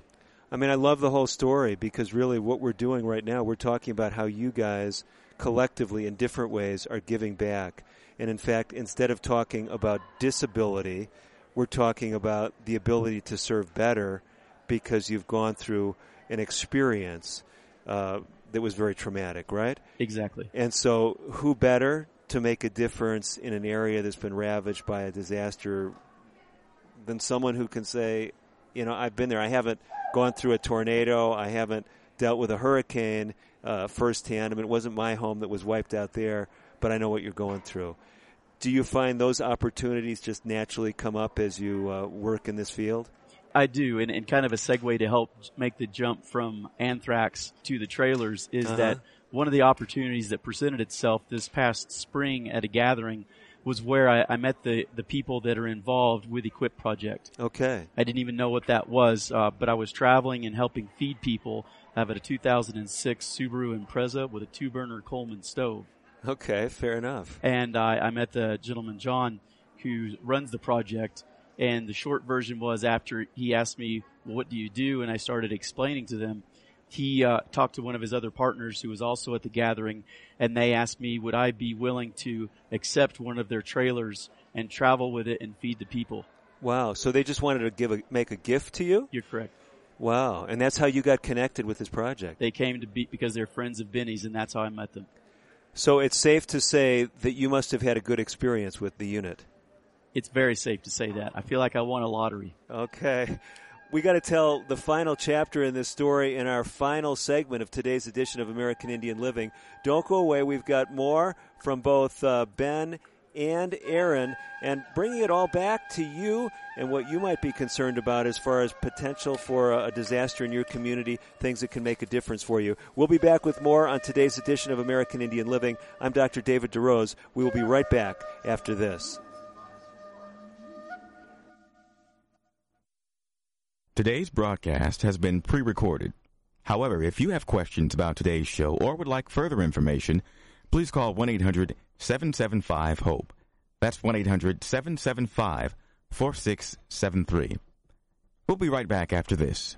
I mean, I love the whole story because really what we're doing right now, we're talking about how you guys collectively in different ways are giving back. And in fact, instead of talking about disability, we're talking about the ability to serve better because you've gone through an experience uh, that was very traumatic, right?
Exactly.
And so, who better to make a difference in an area that's been ravaged by a disaster than someone who can say, you know, I've been there. I haven't gone through a tornado. I haven't dealt with a hurricane uh, firsthand. I mean, it wasn't my home that was wiped out there, but I know what you're going through. Do you find those opportunities just naturally come up as you uh, work in this field?
I do, and, and kind of a segue to help make the jump from anthrax to the trailers is
Uh-huh.
that one of the opportunities that presented itself this past spring at a gathering was where I, I met the, the people that are involved with Equip Project.
Okay.
I didn't even know what that was, uh, but I was traveling and helping feed people. I have a 2006 Subaru Impreza with a two burner Coleman stove.
Okay, fair enough.
And I, I met the gentleman, John, who runs the project. And the short version was after he asked me, well, what do you do? And I started explaining to them. He uh, talked to one of his other partners who was also at the gathering, and they asked me, would I be willing to accept one of their trailers and travel with it and feed the people?
Wow. So they just wanted to give a, make a gift to you?
You're correct.
Wow. And that's how you got connected with this project.
They came to be because they're friends of Benny's, and that's how I met them.
So it's safe to say that you must have had a good experience with the unit.
It's very safe to say that. I feel like I won a lottery.
Okay. We got to tell the final chapter in this story in our final segment of today's edition of American Indian Living. Don't go away. We've got more from both uh, Ben and Aaron and bringing it all back to you and what you might be concerned about as far as potential for a, a disaster in your community, things that can make a difference for you. We'll be back with more on today's edition of American Indian Living. I'm Dr. David DeRose. We will be right back after this.
Today's broadcast has been pre recorded. However, if you have questions about today's show or would like further information, please call 1 800 775 HOPE. That's 1 800 775 4673. We'll be right back after this.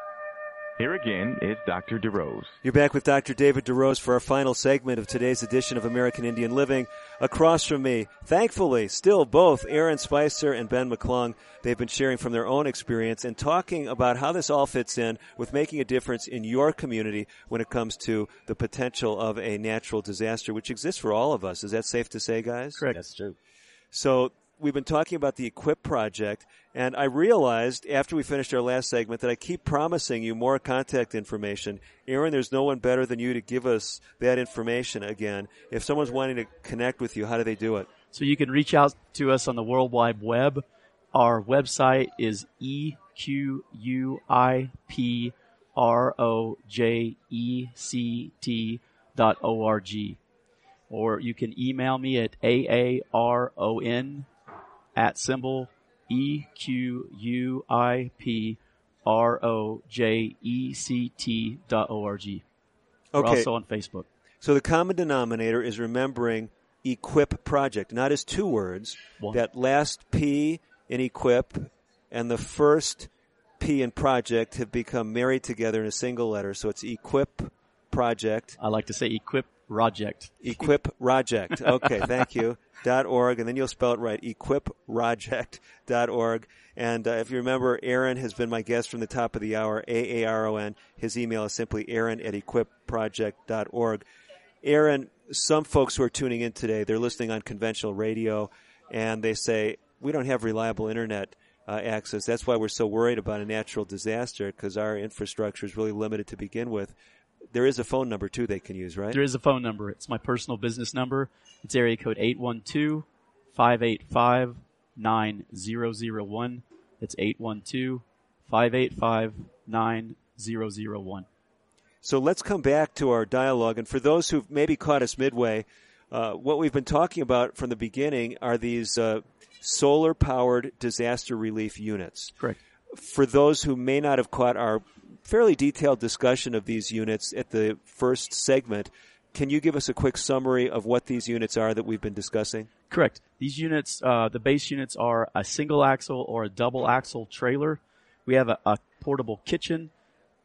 Here again is Dr. DeRose.
You're back with Dr. David DeRose for our final segment of today's edition of American Indian Living. Across from me, thankfully, still both Aaron Spicer and Ben McClung. They've been sharing from their own experience and talking about how this all fits in with making a difference in your community when it comes to the potential of a natural disaster, which exists for all of us. Is that safe to say, guys?
Correct.
That's true.
So we've been talking about the Equip project, and I realized after we finished our last segment that I keep promising you more contact information. Aaron, there's no one better than you to give us that information again. If someone's wanting to connect with you, how do they do it?
So you can reach out to us on the World Wide Web. Our website is equipproject dot org. Or you can email me at aaron at symbol E Q U I P R O J E C T dot O R G. We're
Okay.
also on Facebook.
So the common denominator is remembering equip project, not as two words.
One.
That last P in equip and the first P in project have become married together in a single letter. So it's equip project.
I like to say equip Project.
Equip Project. Okay, thank you. Dot org, and then you'll spell it right. Equipproject.org. And uh, if you remember, Aaron has been my guest from the top of the hour. A A R O N. His email is simply Aaron at equipproject.org. Aaron, some folks who are tuning in today, they're listening on conventional radio, and they say we don't have reliable internet. Uh, access. That's why we're so worried about a natural disaster because our infrastructure is really limited to begin with there is a phone number too they can use, right?
There is a phone number. It's my personal business number. It's area code 812 585 9001. It's 812 585 9001.
So let's come back to our dialogue. And for those who've maybe caught us midway, uh, what we've been talking about from the beginning are these uh, solar powered disaster relief units.
Correct.
For those who may not have caught our fairly detailed discussion of these units at the first segment. Can you give us a quick summary of what these units are that we've been discussing?
Correct. These units, uh, the base units are a single axle or a double axle trailer. We have a, a portable kitchen,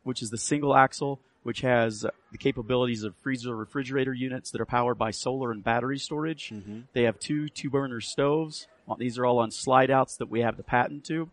which is the single axle, which has the capabilities of freezer refrigerator units that are powered by solar and battery storage.
Mm-hmm.
They have two two burner stoves. These are all on slide outs that we have the patent to.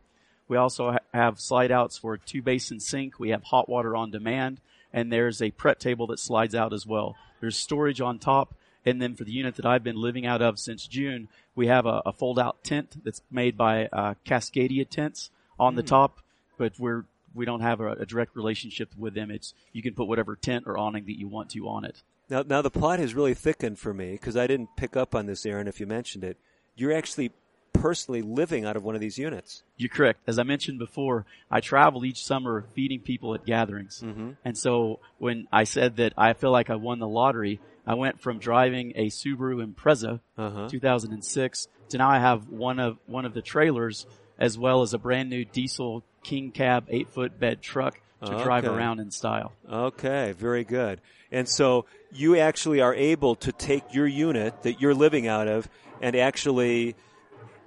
We also ha- have slide outs for two basin sink. We have hot water on demand and there's a pret table that slides out as well. There's storage on top. And then for the unit that I've been living out of since June, we have a, a fold out tent that's made by uh, Cascadia tents on mm. the hmm. top, but we're we don't have a, a, direct relationship with them. It's you can put whatever tent or awning that you want to on it.
Now, now the plot has really thickened for me because I didn't pick up on this, Aaron. If you mentioned it, you're actually personally living out of one of these units.
You're correct. As I mentioned before, I travel each summer feeding people at gatherings.
Mm-hmm.
And so when I said that I feel like I won the lottery, I went from driving a Subaru Impreza,
uh-huh.
2006, to now I have one of one of the trailers as well as a brand new diesel king cab eight foot bed truck to
okay.
drive around in style.
Okay, very good. And so you actually are able to take your unit that you're living out of and actually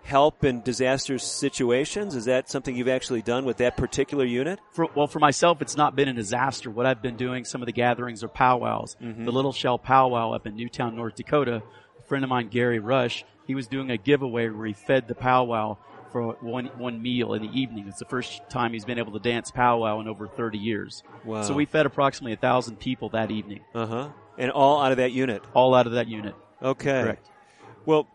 help in disaster situations? Is that something you've actually done with that particular unit?
For, well, for myself, it's not been a disaster. What I've been doing, some of the gatherings are powwows.
Mm-hmm.
The Little Shell Powwow up in New Town, North Dakota. A friend of mine, Gary Rush, he was doing a giveaway where he fed the powwow for one one meal in the evening. It's the first time he's been able to dance powwow in over 30 years.
Wow.
So we fed approximately a thousand people that evening.
Uh huh. And all out of that unit.
All out of that unit.
Okay.
Correct.
Well,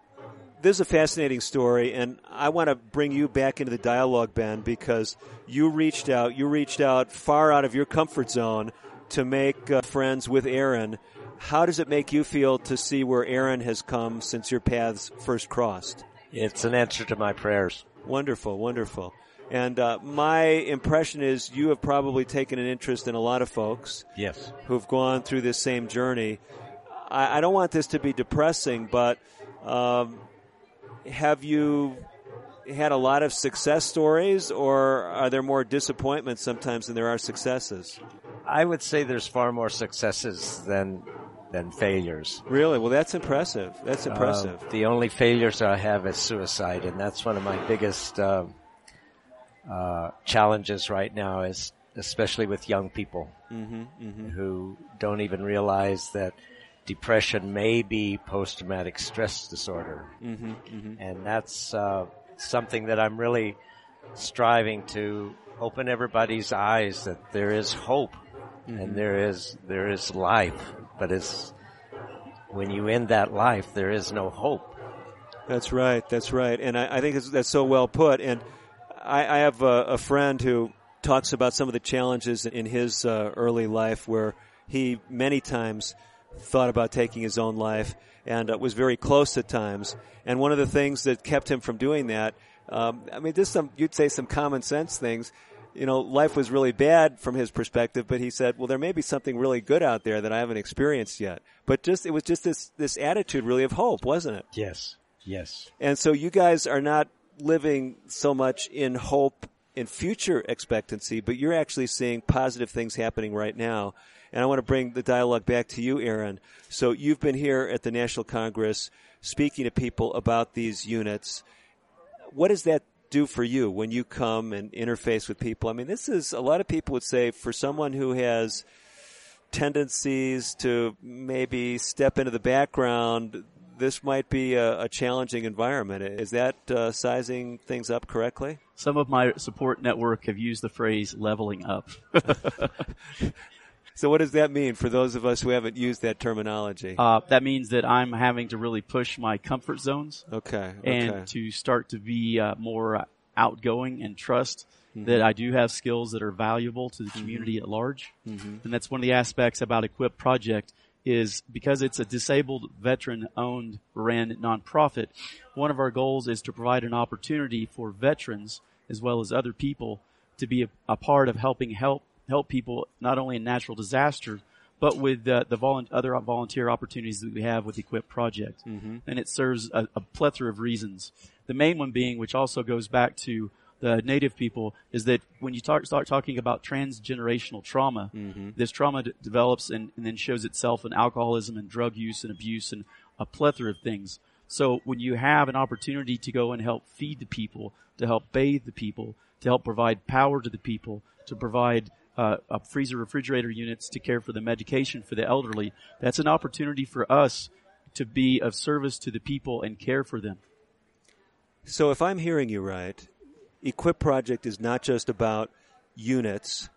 this is a fascinating story, and I want to bring you back into the dialogue, Ben, because you reached out. You reached out far out of your comfort zone to make uh, friends with Aaron. How does it make you feel to see where Aaron has come since your paths first crossed?
It's an answer to my prayers.
Wonderful, wonderful. And uh, my impression is you have probably taken an interest in a lot of folks.
Yes.
Who've gone through this same journey. I, I don't want this to be depressing, but um, have you had a lot of success stories, or are there more disappointments sometimes than there are successes?
I would say there's far more successes than than failures.
Really? Well, that's impressive. That's impressive.
Uh, the only failures I have is suicide, and that's one of my biggest uh, uh, challenges right now. Is especially with young people
mm-hmm, mm-hmm.
who don't even realize that depression may be post-traumatic stress disorder,
mm-hmm, mm-hmm.
and that's uh, something that I'm really striving to open everybody's eyes that there is hope
mm-hmm.
and there is there is life, but it's when you end that life, there is no hope.
That's right. That's right, and I, I think that's so well put. And I, I have a, a, friend who talks about some of the challenges in his uh, early life where he many times thought about taking his own life and uh, was very close at times. And one of the things that kept him from doing that, um, I mean, just some, you'd say some common sense things. You know, life was really bad from his perspective, but he said, well, there may be something really good out there that I haven't experienced yet. But just, it was just this, this attitude really of hope, wasn't it?
Yes. Yes.
And so you guys are not living so much in hope in future expectancy, but you're actually seeing positive things happening right now. And I want to bring the dialogue back to you, Aaron. So you've been here at the National Congress speaking to people about these units. What does that do for you when you come and interface with people? I mean, this is a lot of people would say for someone who has tendencies to maybe step into the background, this might be a, a challenging environment. Is that uh, sizing things up correctly?
Some of my support network have used the phrase leveling up.
so, what does that mean for those of us who haven't used that terminology?
Uh, that means that I'm having to really push my comfort zones.
Okay.
And
okay.
to start to be uh, more outgoing and trust
Mm-hmm.
that I do have skills that are valuable to the community
Mhm.
at large.
Mhm.
And that's one of the aspects about Equip Project is because it's a disabled veteran owned ran nonprofit. One of our goals is to provide an opportunity for veterans as well as other people to be a, a part of helping help help people not only in natural disaster but with uh, the volu- other volunteer opportunities that we have with Equip Project.
Mhm.
And it serves a, a plethora of reasons. The main one being, which also goes back to the native people, is that when you talk, start talking about transgenerational trauma,
Mhm.
this trauma d- develops and, and then shows itself in alcoholism and drug use and abuse and a plethora of things. So when you have an opportunity to go and help feed the people, to help bathe the people, to help provide power to the people, to provide uh, a freezer refrigerator units to care for the medication for the elderly, that's an opportunity for us to be of service to the people and care for them.
So, if I'm hearing you right, Equip Project is not just about units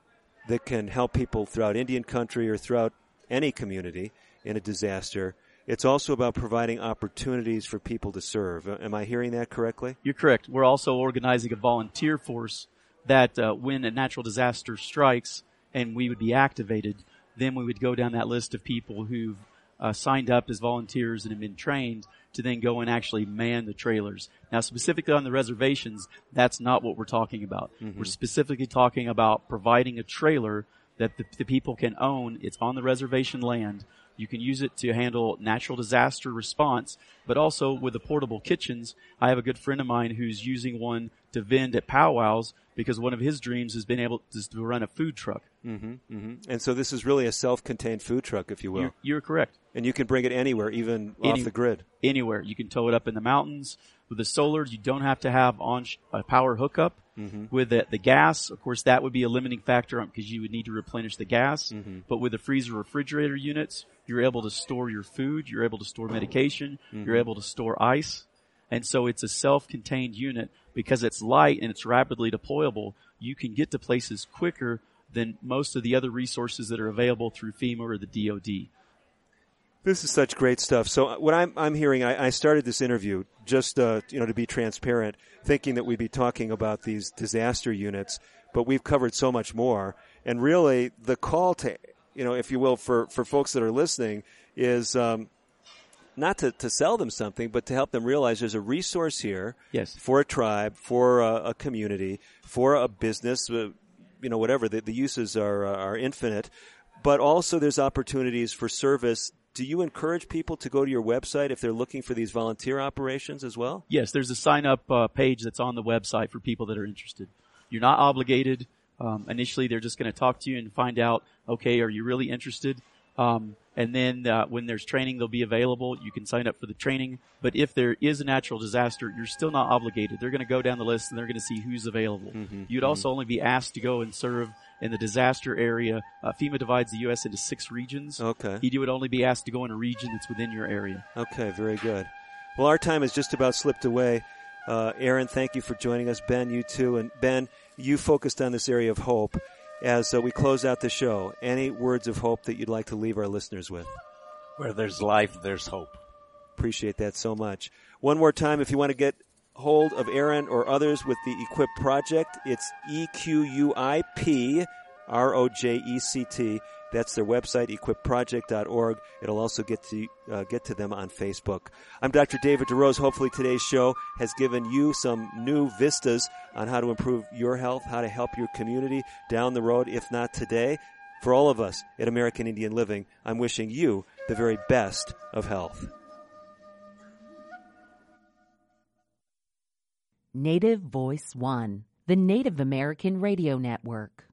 that can help people throughout Indian country or throughout any community in a disaster. It's also about providing opportunities for people to serve. Am I hearing that correctly?
You're correct. We're also organizing a volunteer force that uh, when a natural disaster strikes and we would be activated, then we would go down that list of people who've uh, signed up as volunteers and have been trained to then go and actually man the trailers. Now, specifically on the reservations, that's not what we're talking about.
Mhm.
We're specifically talking about providing a trailer that the, the people can own. It's on the reservation land. You can use it to handle natural disaster response, but also with the portable kitchens. I have a good friend of mine who's using one to vend at powwows because one of his dreams has been able to, to run a food truck.
Mm-hmm, mm-hmm. And so this is really a self-contained food truck, if you will.
You're, you're correct.
And you can bring it anywhere, even
Any-
off the grid.
Anywhere. You can tow it up in the mountains. With the solar, you don't have to have on sh- a power hookup.
Mhm.
With the, the gas, of course, that would be a limiting factor because you would need to replenish the gas.
Mhm.
But with the freezer refrigerator units, you're able to store your food, you're able to store medication, you're
Mhm.
able to store ice. And so it's a self-contained unit because it's light and it's rapidly deployable. You can get to places quicker than most of the other resources that are available through FEMA or the DoD.
This is such great stuff. So uh, what I'm I'm hearing, I, I started this interview just uh, you know to be transparent, thinking that we'd be talking about these disaster units, but we've covered so much more. And really, the call to you know, if you will, for for folks that are listening, is um, not to, to sell them something, but to help them realize there's a resource here
Yes.
for a tribe, for a, a community, for a business, uh, you know, whatever. The, the uses are, uh, are infinite, but also there's opportunities for service. Do you encourage people to go to your website if they're looking for these volunteer operations as well?
Yes, there's a sign up uh, page that's on the website for people that are interested. You're not obligated. Um, initially, they're just going to talk to you and find out, okay, are you really interested? Um, and then uh, when there's training, they'll be available. You can sign up for the training. But if there is a natural disaster, you're still not obligated. They're going to go down the list and they're going to see who's available. You'd also only be asked to go and serve in the disaster area. Uh, FEMA divides the U.S. into six regions.
Okay.
You would only be asked to go in a region that's within your area.
Okay, very good. Well, our time has just about slipped away. Uh, Aaron, thank you for joining us. Ben, you too. And Ben, you focused on this area of hope. As uh, we close out the show, any words of hope that you'd like to leave our listeners with?
Where there's life, there's hope.
Appreciate that so much. One more time, if you want to get hold of Aaron or others with the Equip Project, it's E Q U I P R O J E C T. That's their website, equipproject.org. It'll also get to uh, get to them on Facebook. I'm Dr. David DeRose. Hopefully, today's show has given you some new vistas on how to improve your health, how to help your community down the road, if not today. For all of us at American Indian Living, I'm wishing you the very best of health.
Native Voice One, the Native American Radio Network.